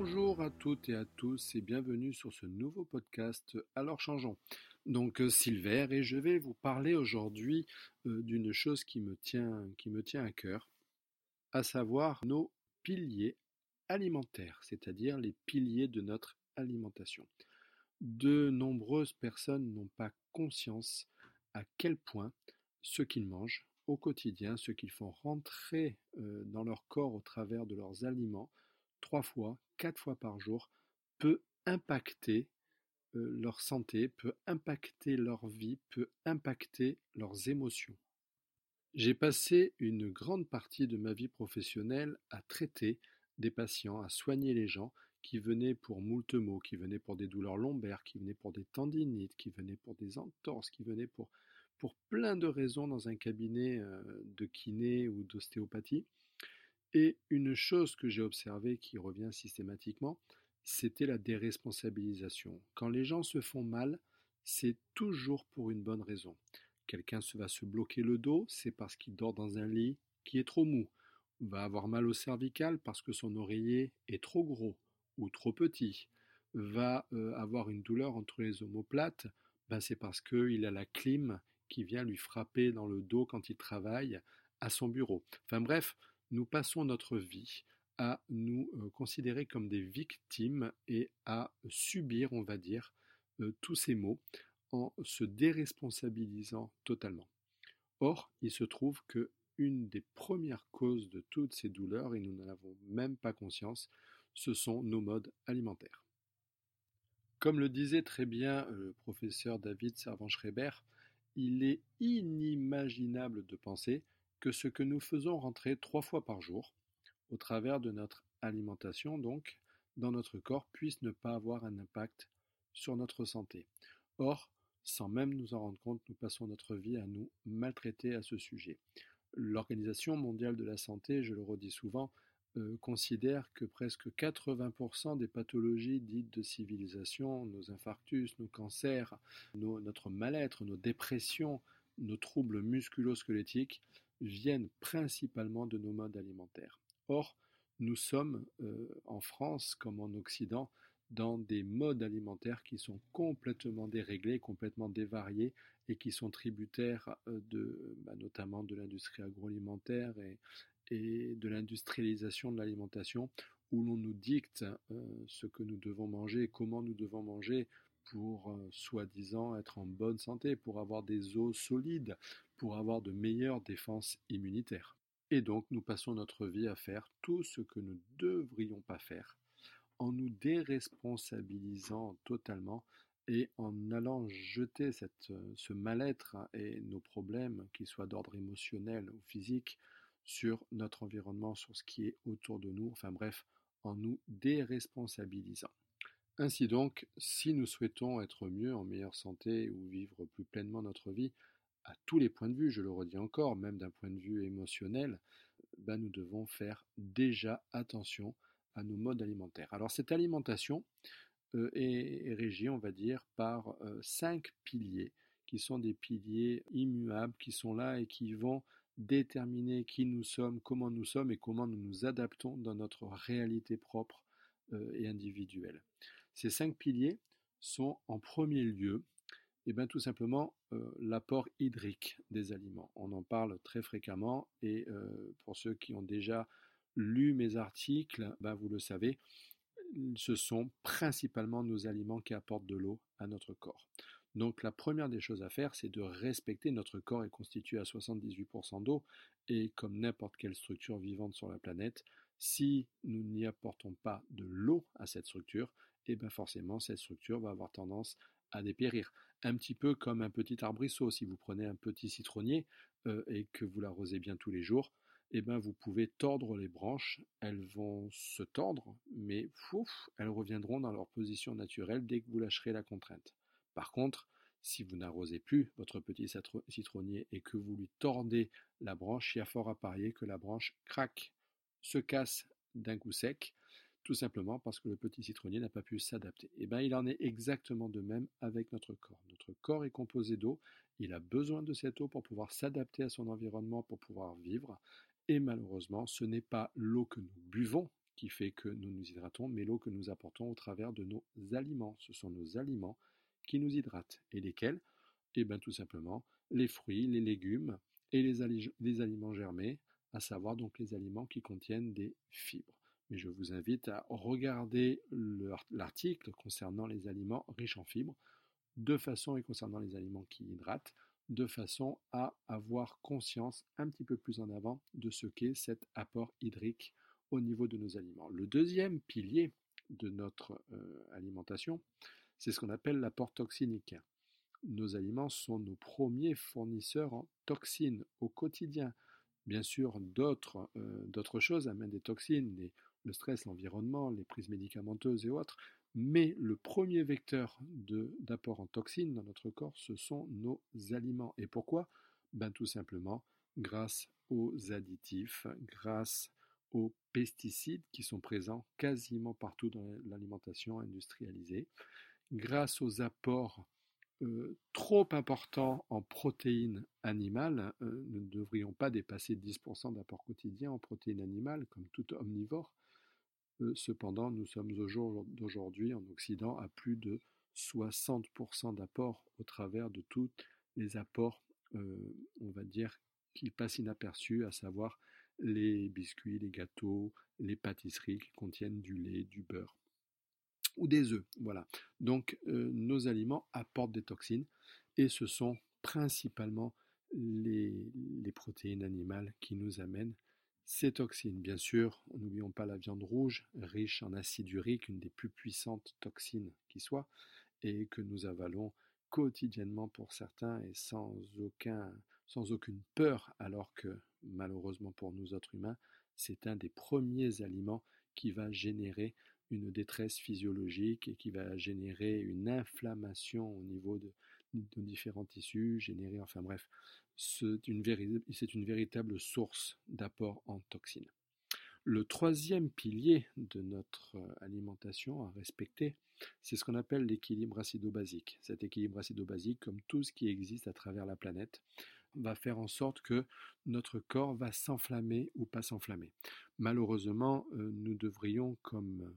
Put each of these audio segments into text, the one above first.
Bonjour à toutes et à tous et bienvenue sur ce nouveau podcast Alors changeons. Donc euh, Silver et je vais vous parler aujourd'hui euh, d'une chose qui me tient qui me tient à cœur, à savoir nos piliers alimentaires, c'est-à-dire les piliers de notre alimentation. De nombreuses personnes n'ont pas conscience à quel point ce qu'ils mangent au quotidien, ce qu'ils font rentrer euh, dans leur corps au travers de leurs aliments, trois fois, quatre fois par jour, peut impacter leur santé, peut impacter leur vie, peut impacter leurs émotions. J'ai passé une grande partie de ma vie professionnelle à traiter des patients, à soigner les gens qui venaient pour moult qui venaient pour des douleurs lombaires, qui venaient pour des tendinites, qui venaient pour des entorses, qui venaient pour, pour plein de raisons dans un cabinet de kiné ou d'ostéopathie. Et une chose que j'ai observée qui revient systématiquement, c'était la déresponsabilisation. Quand les gens se font mal, c'est toujours pour une bonne raison. Quelqu'un va se bloquer le dos, c'est parce qu'il dort dans un lit qui est trop mou. Va avoir mal au cervical parce que son oreiller est trop gros ou trop petit. Va euh, avoir une douleur entre les omoplates, ben c'est parce qu'il a la clim qui vient lui frapper dans le dos quand il travaille à son bureau. Enfin bref, nous passons notre vie à nous euh, considérer comme des victimes et à subir, on va dire, euh, tous ces maux en se déresponsabilisant totalement. Or, il se trouve que une des premières causes de toutes ces douleurs, et nous n'en avons même pas conscience, ce sont nos modes alimentaires. Comme le disait très bien euh, le professeur David Servan-Schreiber, il est inimaginable de penser que ce que nous faisons rentrer trois fois par jour, au travers de notre alimentation donc, dans notre corps puisse ne pas avoir un impact sur notre santé. Or, sans même nous en rendre compte, nous passons notre vie à nous maltraiter à ce sujet. L'Organisation mondiale de la santé, je le redis souvent, euh, considère que presque 80% des pathologies dites de civilisation, nos infarctus, nos cancers, notre mal-être, nos dépressions, nos troubles musculo-squelettiques viennent principalement de nos modes alimentaires. Or, nous sommes euh, en France comme en Occident dans des modes alimentaires qui sont complètement déréglés, complètement dévariés et qui sont tributaires euh, de, bah, notamment de l'industrie agroalimentaire et, de l'industrialisation de l'alimentation où l'on nous dicte euh, ce que nous devons manger comment nous devons manger pour euh, soi-disant être en bonne santé, pour avoir des os solides, pour avoir de meilleures défenses immunitaires. Et donc nous passons notre vie à faire tout ce que nous ne devrions pas faire, en nous déresponsabilisant totalement et en allant jeter euh, ce mal-être et nos problèmes, qu'ils soient d'ordre émotionnel ou physique, sur notre environnement, sur ce qui est autour de nous, enfin bref, en nous déresponsabilisant. Ainsi donc, si nous souhaitons être mieux, en meilleure santé ou vivre plus pleinement notre vie, à tous les points de vue, je le redis encore, même d'un point de vue émotionnel, ben nous devons faire déjà attention à nos modes alimentaires. Alors cette alimentation euh, est, régie, on va dire, par euh, cinq piliers, qui sont des piliers immuables, qui sont là et qui vont déterminer qui nous sommes, comment nous sommes et comment nous nous adaptons dans notre réalité propre euh, et individuelle. Ces cinq piliers sont en premier lieu eh bien, tout simplement euh, l'apport hydrique des aliments. On en parle très fréquemment et euh, pour ceux qui ont déjà lu mes articles, ben, vous le savez, ce sont principalement nos aliments qui apportent de l'eau à notre corps. Donc la première des choses à faire, c'est de respecter notre corps est constitué à 78% d'eau et comme n'importe quelle structure vivante sur la planète, si nous n'y apportons pas de l'eau à cette structure, et bien forcément cette structure va avoir tendance à dépérir. Un petit peu comme un petit arbrisseau, si vous prenez un petit citronnier euh, et que vous l'arrosez bien tous les jours, eh ben vous pouvez tordre les branches, elles vont se tordre, mais elles reviendront dans leur position naturelle dès que vous lâcherez la contrainte. Par contre, si vous n'arrosez plus votre petit citronnier et que vous lui tordez la branche, il y a fort à parier que la branche craque, se casse d'un coup sec, tout simplement parce que le petit citronnier n'a pas pu s'adapter. Et eh bien il en est exactement de même avec notre corps. Notre corps est composé d'eau, il a besoin de cette eau pour pouvoir s'adapter à son environnement, pour pouvoir vivre, et malheureusement ce n'est pas l'eau que nous buvons qui fait que nous nous hydratons, mais l'eau que nous apportons au travers de nos aliments. Ce sont nos aliments qui nous hydratent. Et lesquels? Eh bien tout simplement les fruits, les légumes et les, les aliments germés, à savoir donc les aliments qui contiennent des fibres. Mais je vous invite à regarder l'article concernant les aliments riches en fibres, de façon et concernant les aliments qui hydratent, de façon à avoir conscience un petit peu plus en avant de ce qu'est cet apport hydrique au niveau de nos aliments. Le deuxième pilier de notre euh, alimentation, c'est ce qu'on appelle l'apport toxinique. Nos aliments sont nos premiers fournisseurs en toxines au quotidien. Bien sûr, d'autres euh, choses amènent des toxines, le stress, l'environnement, les prises médicamenteuses et autres, mais le premier vecteur d'apport en toxines dans notre corps, ce sont nos aliments. Et pourquoi? Ben, Tout simplement grâce aux additifs, grâce aux pesticides qui sont présents quasiment partout dans l'alimentation industrialisée, grâce aux apports euh, trop importants en protéines animales, euh, nous ne devrions pas dépasser 10% d'apport quotidien en protéines animales, comme tout omnivore. Euh, cependant, nous sommes au jour d'aujourd'hui en Occident à plus de 60% d'apport au travers de tous les apports, on va dire, qui passent inaperçus, à savoir les biscuits, les gâteaux, les pâtisseries qui contiennent du lait, du beurre ou des œufs. Voilà. Donc euh, nos aliments apportent des toxines et ce sont principalement les, les, protéines animales qui nous amènent ces toxines. Bien sûr, n'oublions pas la viande rouge, riche en acide urique, une des plus puissantes toxines qui soit, et que nous avalons quotidiennement pour certains et sans, aucun, sans aucune peur, alors que malheureusement pour nous autres humains, c'est un des premiers aliments qui va générer une détresse physiologique et qui va générer une inflammation au niveau de, différents tissus, générer, enfin bref, c'est une, une véritable source d'apport en toxines. Le troisième pilier de notre euh, alimentation à respecter, c'est ce qu'on appelle l'équilibre acido-basique. Cet équilibre acido-basique, comme tout ce qui existe à travers la planète, va faire en sorte que notre corps va s'enflammer ou pas s'enflammer. Malheureusement, euh, nous devrions, comme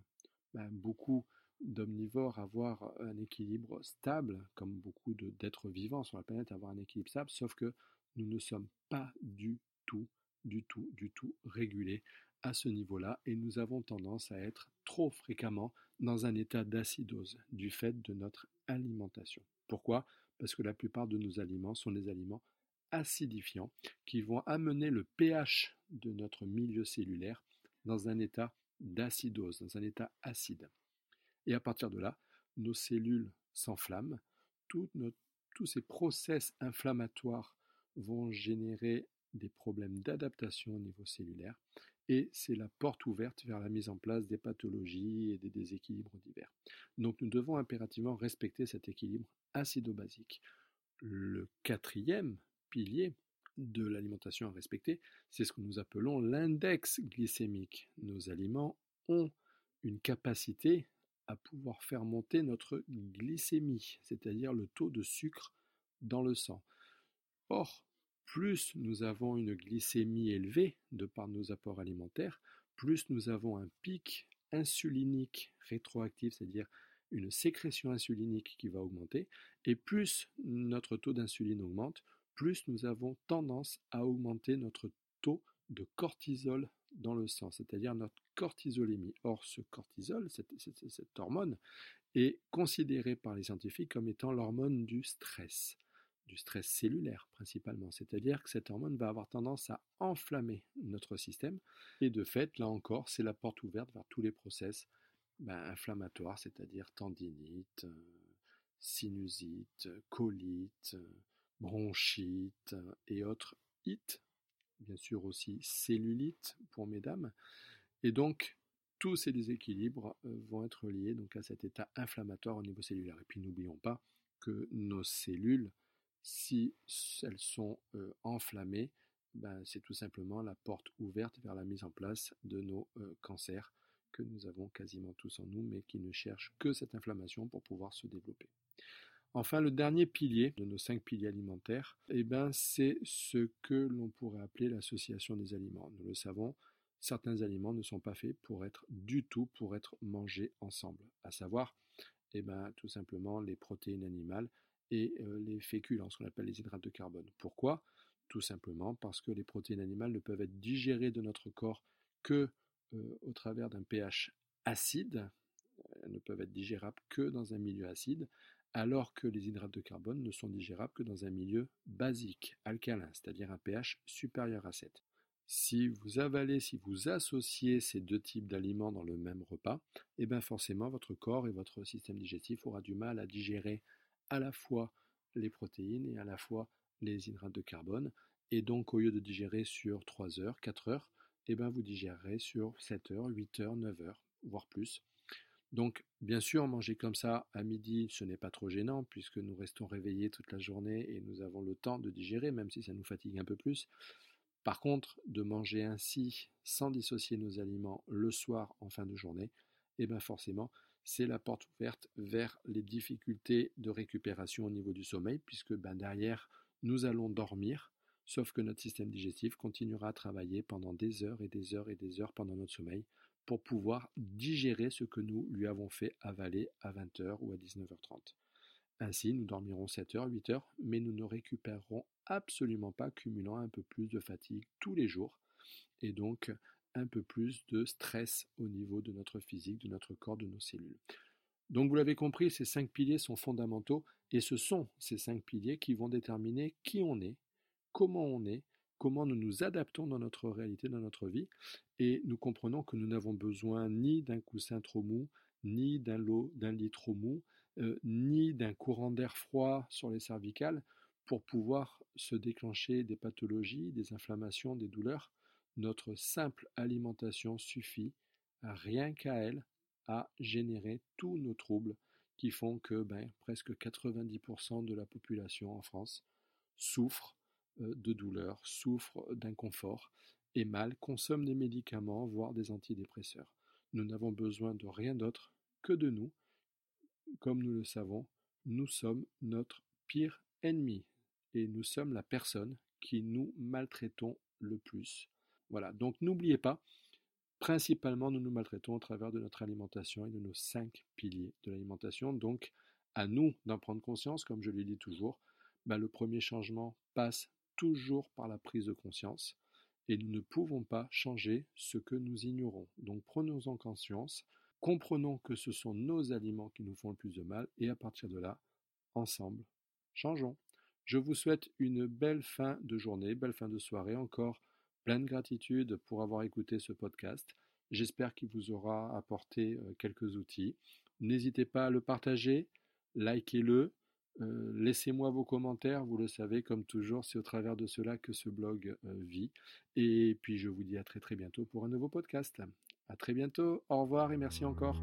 ben, beaucoup d'omnivores avoir un équilibre stable, comme beaucoup d'êtres vivants sur la planète avoir un équilibre stable, sauf que nous ne sommes pas du tout, du tout, du tout régulés à ce niveau-là et nous avons tendance à être trop fréquemment dans un état d'acidose du fait de notre alimentation. Pourquoi? Parce que la plupart de nos aliments sont des aliments acidifiants qui vont amener le pH de notre milieu cellulaire dans un état d'acidose, dans un état acide. Et à partir de là, nos cellules s'enflamment, tous ces process inflammatoires vont générer des problèmes d'adaptation au niveau cellulaire et c'est la porte ouverte vers la mise en place des pathologies et des déséquilibres divers. Donc nous devons impérativement respecter cet équilibre acido-basique. Le quatrième pilier de l'alimentation à respecter, c'est ce que nous appelons l'index glycémique. Nos aliments ont une capacité à pouvoir faire monter notre glycémie, c'est-à-dire le taux de sucre dans le sang. Or, plus nous avons une glycémie élevée de par nos apports alimentaires, plus nous avons un pic insulinique rétroactif, c'est-à-dire une sécrétion insulinique qui va augmenter, et plus notre taux d'insuline augmente, plus nous avons tendance à augmenter notre taux de cortisol dans le sang, c'est-à-dire notre cortisolémie. Or, ce cortisol, cette, hormone, est considérée par les scientifiques comme étant l'hormone du stress, du stress cellulaire principalement, c'est-à-dire que cette hormone va avoir tendance à enflammer notre système, et de fait, là encore, c'est la porte ouverte vers tous les process ben, inflammatoires, c'est-à-dire tendinite, euh, sinusite, colite, bronchite et autres. It, bien sûr aussi cellulite pour mesdames. Et donc, tous ces déséquilibres euh, vont être liés donc à cet état inflammatoire au niveau cellulaire. Et puis n'oublions pas que nos cellules, si elles sont euh, enflammées, ben, c'est tout simplement la porte ouverte vers la mise en place de nos euh, cancers que nous avons quasiment tous en nous, mais qui ne cherchent que cette inflammation pour pouvoir se développer. Enfin, le dernier pilier de nos cinq piliers alimentaires, eh ben, c'est ce que l'on pourrait appeler l'association des aliments. Nous le savons, certains aliments ne sont pas faits pour être du tout pour être mangés ensemble, à savoir eh ben, tout simplement les protéines animales et euh, les féculents, ce qu'on appelle les hydrates de carbone. Pourquoi? Tout simplement parce que les protéines animales ne peuvent être digérées de notre corps que euh, au travers d'un pH acide, elles ne peuvent être digérables que dans un milieu acide, alors que les hydrates de carbone ne sont digérables que dans un milieu basique, alcalin, c'est-à-dire un pH supérieur à 7. Si vous avalez, si vous associez ces deux types d'aliments dans le même repas, eh bien forcément votre corps et votre système digestif aura du mal à digérer à la fois les protéines et à la fois les hydrates de carbone. Et donc au lieu de digérer sur 3 heures, 4 heures, eh bien vous digérerez sur 7 heures, 8 heures, 9 heures, voire plus. Donc, bien sûr, manger comme ça à midi, ce n'est pas trop gênant puisque nous restons réveillés toute la journée et nous avons le temps de digérer, même si ça nous fatigue un peu plus. Par contre, de manger ainsi sans dissocier nos aliments le soir en fin de journée, eh bien forcément, c'est la porte ouverte vers les difficultés de récupération au niveau du sommeil, puisque ben, derrière, nous allons dormir, sauf que notre système digestif continuera à travailler pendant des heures et des heures et des heures pendant notre sommeil pour pouvoir digérer ce que nous lui avons fait avaler à 20h ou à 19h30. Ainsi, nous dormirons 7 heures, 8 heures, mais nous ne récupérerons absolument pas, cumulant un peu plus de fatigue tous les jours, et donc un peu plus de stress au niveau de notre physique, de notre corps, de nos cellules. Donc vous l'avez compris, ces cinq piliers sont fondamentaux, et ce sont ces cinq piliers qui vont déterminer qui on est, comment on est, comment nous nous adaptons dans notre réalité, dans notre vie, et nous comprenons que nous n'avons besoin ni d'un coussin trop mou, ni d'un lot, d'un lit trop mou, euh, ni d'un courant d'air froid sur les cervicales pour pouvoir se déclencher des pathologies, des inflammations, des douleurs. Notre simple alimentation suffit, rien qu'à elle, à générer tous nos troubles qui font que ben, presque 90% de la population en France souffre de douleurs, souffre d'inconfort et mal, consomme des médicaments, voire des antidépresseurs. Nous n'avons besoin de rien d'autre que de nous comme nous le savons, nous sommes notre pire ennemi et nous sommes la personne qui nous maltraitons le plus. Voilà, donc n'oubliez pas, principalement nous nous maltraitons au travers de notre alimentation et de nos cinq piliers de l'alimentation. Donc à nous d'en prendre conscience, comme je l'ai dit toujours, bah, le premier changement passe toujours par la prise de conscience et nous ne pouvons pas changer ce que nous ignorons. Donc prenons-en conscience, Comprenons que ce sont nos aliments qui nous font le plus de mal et à partir de là, ensemble, changeons. Je vous souhaite une belle fin de journée, belle fin de soirée encore. Plein de gratitude pour avoir écouté ce podcast. J'espère qu'il vous aura apporté euh, quelques outils. N'hésitez pas à le partager, likez-le, laissez-moi vos commentaires, vous le savez, comme toujours, c'est au travers de cela que ce blog vit. Et puis je vous dis à très très bientôt pour un nouveau podcast. À très bientôt, au revoir et merci encore.